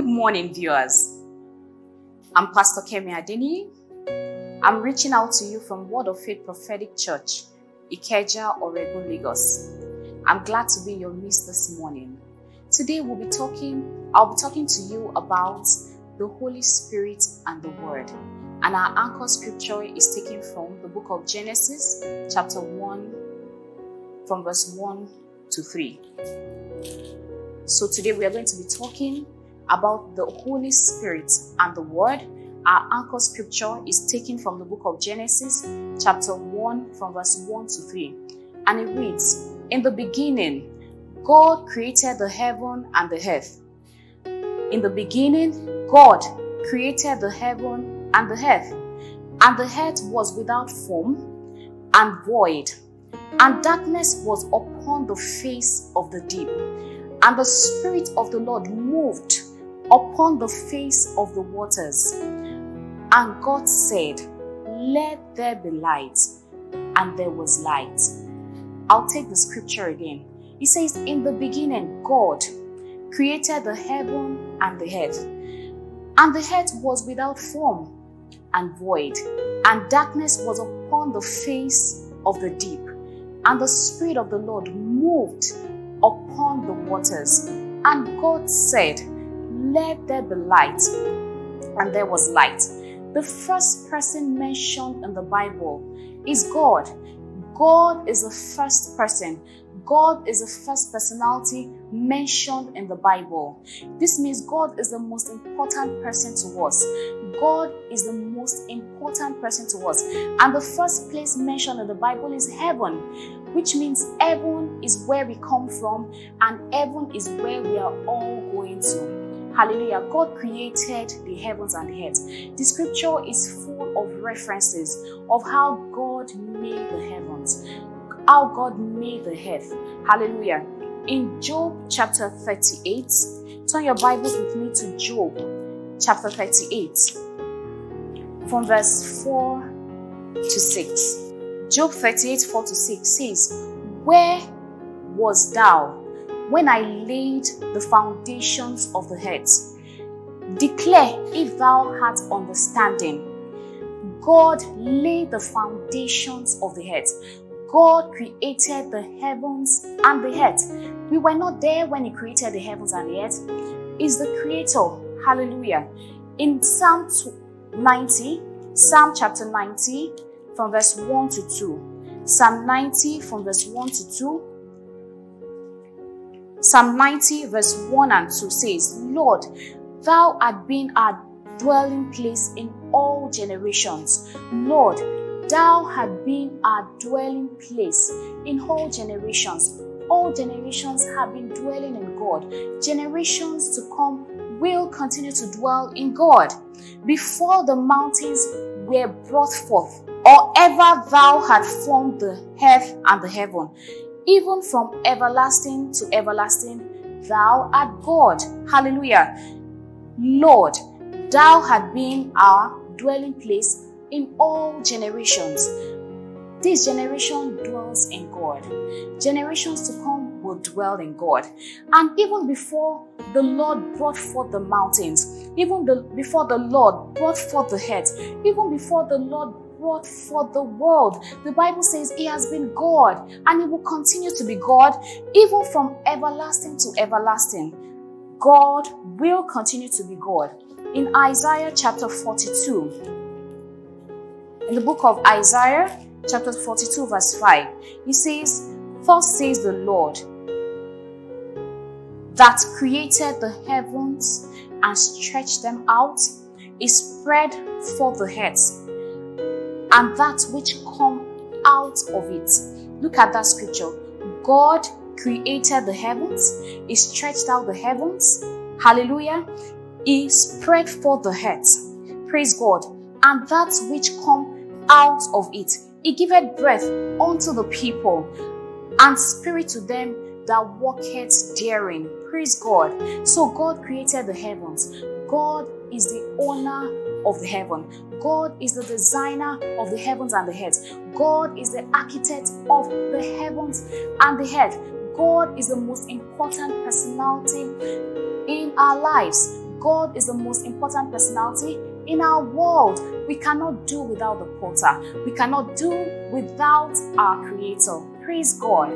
Good morning, viewers. I'm Pastor Kemi Adeni. I'm reaching out to you from Word of Faith Prophetic Church, Ikeja, Oregon, Lagos. I'm glad to be in your midst this morning. Today we'll be talking, I'll be talking to you about the Holy Spirit and the Word. And our anchor scripture is taken from the book of Genesis, chapter 1, from verse 1 to 3. So today we are going to be talking about the Holy Spirit and the Word. Our anchor scripture is taken from the book of Genesis, chapter 1, from verse 1 to 3. And it reads In the beginning, God created the heaven and the earth. In the beginning, God created the heaven and the earth. And the earth was without form and void, and darkness was upon the face of the deep. And the Spirit of the Lord moved upon the face of the waters. And God said, Let there be light. And there was light. I'll take the scripture again. It says, In the beginning, God created the heaven and the earth. And the earth was without form and void, and darkness was upon the face of the deep. And the Spirit of the Lord moved upon the waters. And God said, Let there be light. And there was light. The first person mentioned in the Bible is God. God is the first person. God is the first personality mentioned in the Bible. This means God is the most important person to us. God is the most important person to us. And the first place mentioned in the Bible is heaven, which means heaven is where we come from and heaven is where we are all going to. Hallelujah. God created the heavens and the earth. The scripture is full of references of how God made the heavens, how God made the earth. Hallelujah. In Job chapter 38, turn your Bibles with me to Job chapter 38, from verse 4 to 6. Job 38, 4 to 6 says, Where was thou when I laid the foundations of the earth? Declare if thou hast understanding. God laid the foundations of the earth. God created the heavens and the earth. We were not there when He created the heavens and the earth. Is the creator. Hallelujah. In Psalm 90, Psalm chapter 90, from verse 1 to 2. Psalm 90, from verse 1 to 2. Psalm 90, verse 1 and 2 says, Lord, thou art been our dwelling place in all generations. Lord, thou hast been our dwelling place in all generations. All generations have been dwelling in God. Generations to come will continue to dwell in God. Before the mountains were brought forth, or ever thou had formed the earth and the heaven, even from everlasting to everlasting, thou art God. Hallelujah. Lord, thou hast been our dwelling place in all generations. This generation dwells in God. Generations to come will dwell in God. And even before the Lord brought forth the mountains, even the, before the Lord brought forth the earth, even before the Lord brought forth the world, the Bible says He has been God and He will continue to be God even from everlasting to everlasting. God will continue to be God. In Isaiah chapter 42, in the book of Isaiah, chapter 42, verse 5, he says, Thus says the Lord, that created the heavens and stretched them out, is spread forth the heads, and that which come out of it. Look at that scripture. God created the heavens, He stretched out the heavens. Hallelujah. He spread forth the earth. Praise God. And that which come out of it. He giveth breath unto the people, and spirit to them that walketh daring. Praise God. So God created the heavens. God is the owner of the heaven. God is the designer of the heavens and the earth. God is the architect of the heavens and the earth. God is the most important personality in our lives. God is the most important personality in our world. We cannot do without the potter. We cannot do without our creator. Praise God.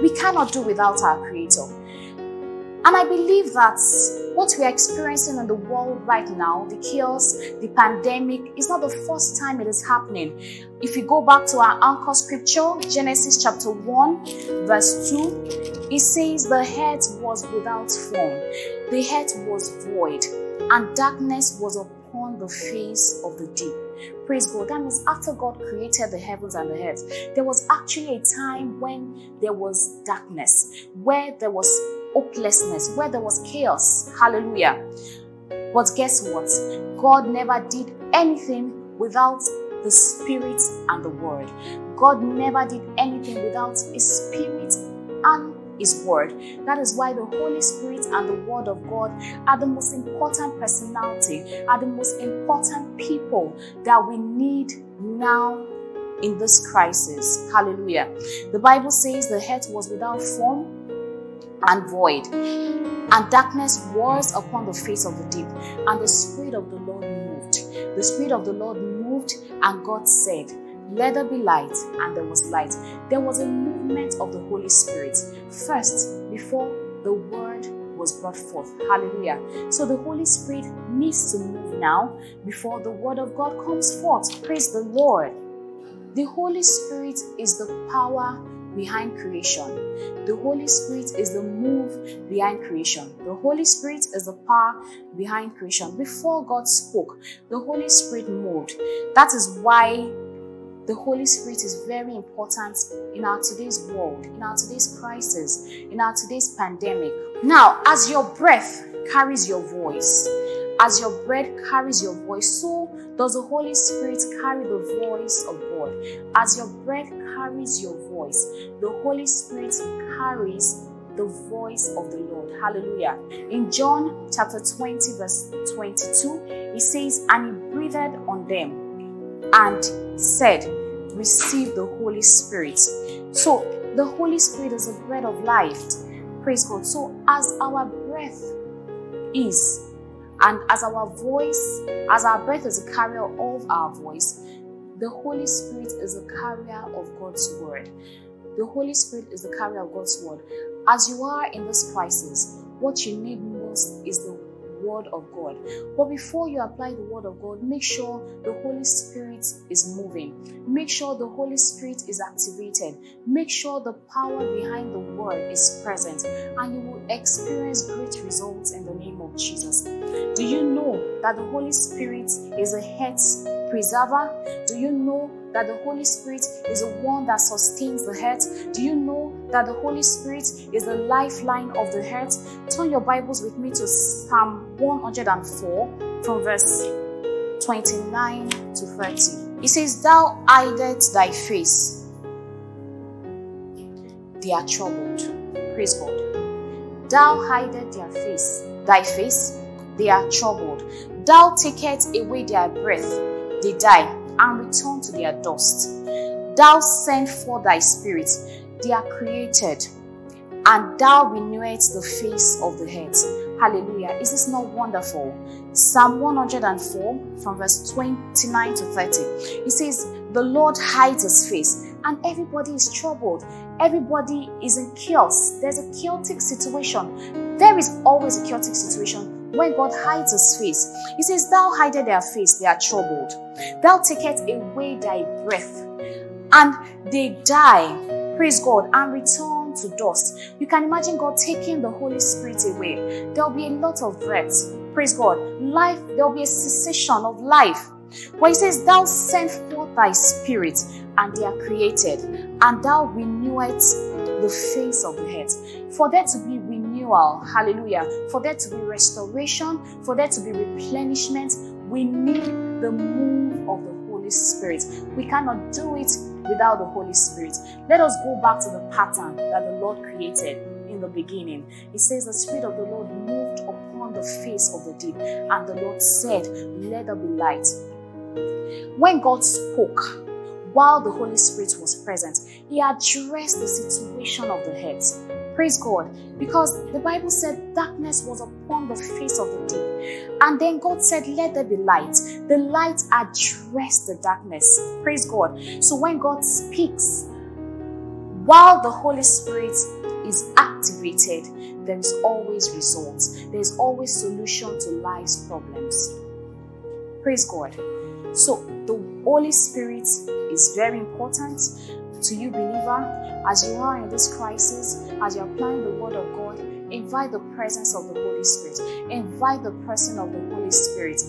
We cannot do without our creator. And I believe that what we are experiencing in the world right now, the chaos, the pandemic, is not the first time it is happening. If you go back to our anchor scripture, Genesis chapter 1, verse 2, it says, The head was without form, the head was void, and darkness was upon the face of the deep. Praise God. That means after God created the heavens and the earth, there was actually a time when there was darkness, where there was hopelessness, where there was chaos. Hallelujah. But guess what? God never did anything without the Spirit and the Word. God never did anything without His Spirit and His Word. That is why the Holy Spirit and the Word of God are the most important personality, are the most important people that we need now in this crisis. Hallelujah. The Bible says the head was without form and void, and darkness was upon the face of the deep, and the Spirit of the Lord moved. The Spirit of the Lord moved, and God said, Let there be light, and there was light. There was a movement of the Holy Spirit first before the word was brought forth. Hallelujah. So the Holy Spirit needs to move now before the word of God comes forth. Praise the Lord. The Holy Spirit is the power behind creation. The Holy Spirit is the move behind creation. The Holy Spirit is the power behind creation. Before God spoke, the Holy Spirit moved. That is why the Holy Spirit is very important in our today's world, in our today's crisis, in our today's pandemic. Now, as your breath carries your voice, as your breath carries your voice, so does the Holy Spirit carry the voice of God. As your breath carries your voice, the Holy Spirit carries the voice of the Lord. Hallelujah. In John chapter 20, verse 22, it says, And he breathed on them and said, Receive the Holy Spirit. So the Holy Spirit is the bread of life. Praise God. So as our breath is, and as our voice, as our breath is a carrier of our voice, the Holy Spirit is a carrier of God's word. The Holy Spirit is the carrier of God's word. As you are in this crisis, what you need most is the word of God. But before you apply the word of God, make sure the Holy Spirit is moving. Make sure the Holy Spirit is activated. Make sure the power behind the word is present, and you will experience great results in the name of Jesus. That the Holy Spirit is a head preserver? Do you know that the Holy Spirit is the one that sustains the heart? Do you know that the Holy Spirit is the lifeline of the heart? Turn your Bibles with me to Psalm 104 from verse 29 to 30. It says, Thou hidest thy face, they are troubled. Praise God. Thou hidest their face, thy face, they are troubled. Thou takest away their breath, they die and return to their dust. Thou send forth thy spirit, they are created, and thou renewest the face of the head. Hallelujah. Is this not wonderful? Psalm 104 from verse 29 to 30. It says, The Lord hides his face, and everybody is troubled. Everybody is in chaos. There's a chaotic situation. There is always a chaotic situation when God hides his face. He says, Thou hidest their face, they are troubled. Thou takest away thy breath, and they die. Praise God, and return to dust. You can imagine God taking the Holy Spirit away. There'll be a lot of breath. Praise God. Life, there'll be a cessation of life. But he says, Thou send forth thy spirit, and they are created, and thou renewest the face of the earth. For there to be renewal, hallelujah, for there to be restoration, for there to be replenishment, we need the move of the Holy Spirit. We cannot do it without the Holy Spirit. Let us go back to the pattern that the Lord created in the beginning. It says, The Spirit of the Lord moved upon the face of the deep, and the Lord said, Let there be light. When God spoke, while the Holy Spirit was present, He addressed the situation of the heads Praise God. Because the Bible said darkness was upon the face of the deep. And then God said, Let there be light. The light addressed the darkness. Praise God. So when God speaks, while the Holy Spirit is activated, there is always results. There is always solution to life's problems. Praise God. So the Holy Spirit is very important to you, believer, as you are in this crisis, as you're applying the Word of God. Invite the presence of the Holy Spirit, invite the person of the Holy Spirit,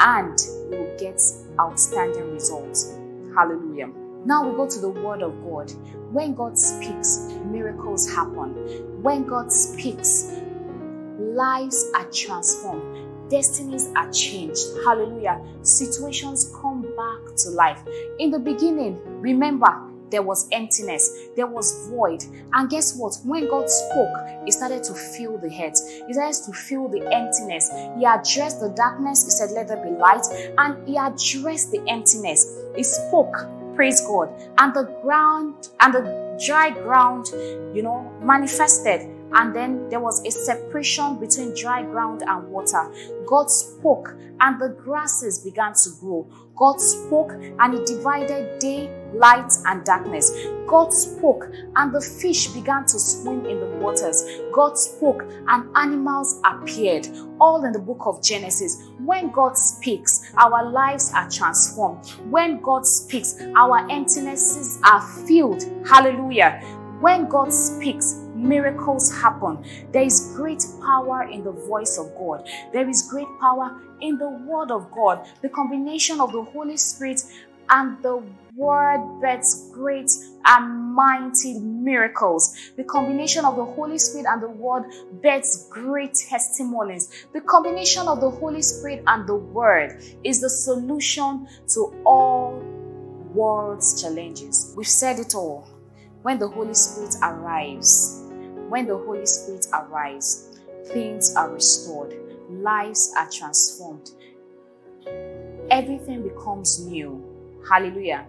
and you will get outstanding results. Hallelujah. Now we go to the Word of God. When God speaks, miracles happen. When God speaks, lives are transformed destinies are changed. Hallelujah. Situations come back to life. In the beginning, remember, there was emptiness, there was void. And guess what? When God spoke, He started to fill the head, He started to fill the emptiness. He addressed the darkness, He said, Let there be light, and He addressed the emptiness. He spoke, praise God, and the ground and the dry ground, you know, manifested and then there was a separation between dry ground and water. God spoke, and the grasses began to grow. God spoke, and He divided day, light, and darkness. God spoke, and the fish began to swim in the waters. God spoke, and animals appeared. All in the book of Genesis. When God speaks, our lives are transformed. When God speaks, our emptinesses are filled. Hallelujah. When God speaks, miracles happen. There is great power in the voice of God. There is great power in the Word of God. The combination of the Holy Spirit and the Word bets great and mighty miracles. The combination of the Holy Spirit and the Word bets great testimonies. The combination of the Holy Spirit and the Word is the solution to all world's challenges. We've said it all. When the Holy Spirit arrives, when the Holy Spirit arrives, things are restored, lives are transformed, everything becomes new. Hallelujah.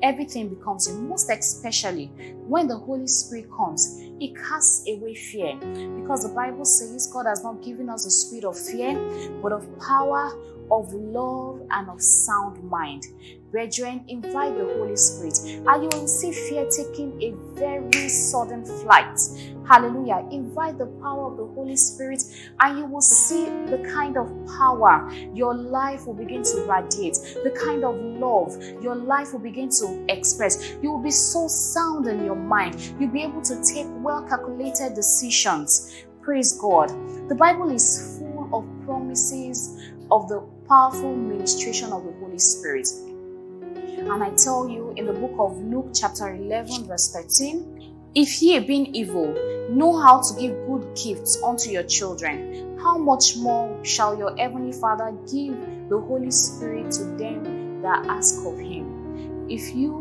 Everything becomes new, most especially when the Holy Spirit comes. It casts away fear because the Bible says God has not given us a spirit of fear, but of power, of love, and of sound mind. Brethren, invite the Holy Spirit, and you will see fear taking a very sudden flight. Hallelujah. Invite the power of the Holy Spirit, and you will see the kind of power your life will begin to radiate, the kind of love your life will begin to express. You will be so sound in your mind. You'll be able to take well calculated decisions. Praise God. The Bible is full of promises of the powerful ministration of the Holy Spirit. And I tell you in the book of Luke, chapter 11, verse 13, if ye, being evil, know how to give good gifts unto your children, how much more shall your heavenly Father give the Holy Spirit to them that ask of him? If you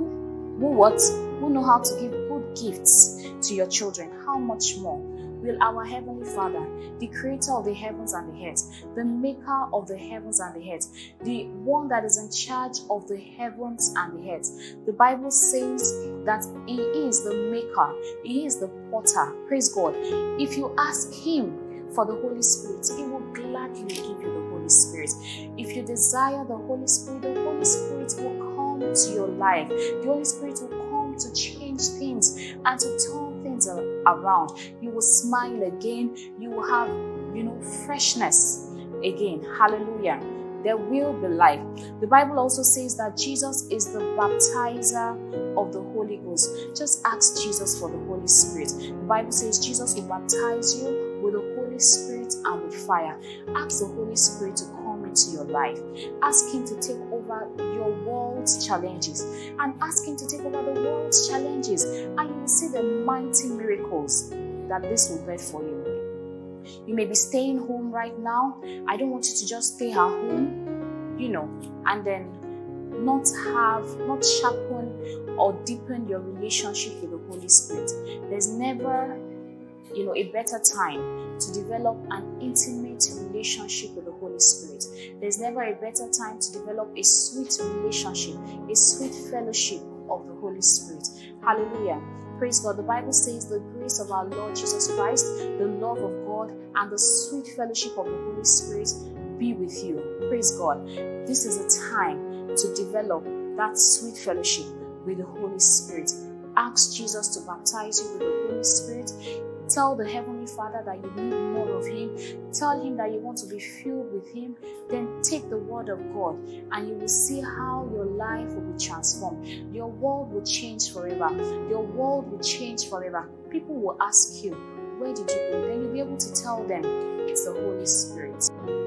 who what who know how to give good gifts to your children, how much more will our Heavenly Father, the creator of the heavens and the earth, the maker of the heavens and the earth, the one that is in charge of the heavens and the earth. The Bible says that He is the maker, He is the potter. Praise God. If you ask Him for the Holy Spirit, He will gladly give you the Holy Spirit. If you desire the Holy Spirit, the Holy Spirit will come to your life. The Holy Spirit will come to change things and to turn things around. You will smile again. You will have, you know, freshness again. Hallelujah. There will be life. The Bible also says that Jesus is the baptizer of the Holy Ghost. Just ask Jesus for the Holy Spirit. The Bible says Jesus will baptize you with the Holy Spirit and with fire. Ask the Holy Spirit to come into your life. Ask Him to take over your world's challenges and ask Him to take over the world's challenges, and you will see the mighty miracles that this will bring for you. You may be staying home right now. I don't want you to just stay at home, you know, and then not have, not sharpen or deepen your relationship with the Holy Spirit. There's never, you know, a better time to develop an intimate relationship with the Holy Spirit. There's never a better time to develop a sweet relationship, a sweet fellowship of the Holy Spirit. Hallelujah. Praise God. The Bible says the grace of our Lord Jesus Christ, the love of God, and the sweet fellowship of the Holy Spirit be with you. Praise God. This is a time to develop that sweet fellowship with the Holy Spirit. Ask Jesus to baptize you with the Holy Spirit. Tell the Heavenly Father that you need more of Him. Tell Him that you want to be filled with Him. Then take the Word of God and you will see how your life will be transformed. Your world will change forever. Your world will change forever. People will ask you, Where did you go? Then you'll be able to tell them it's the Holy Spirit.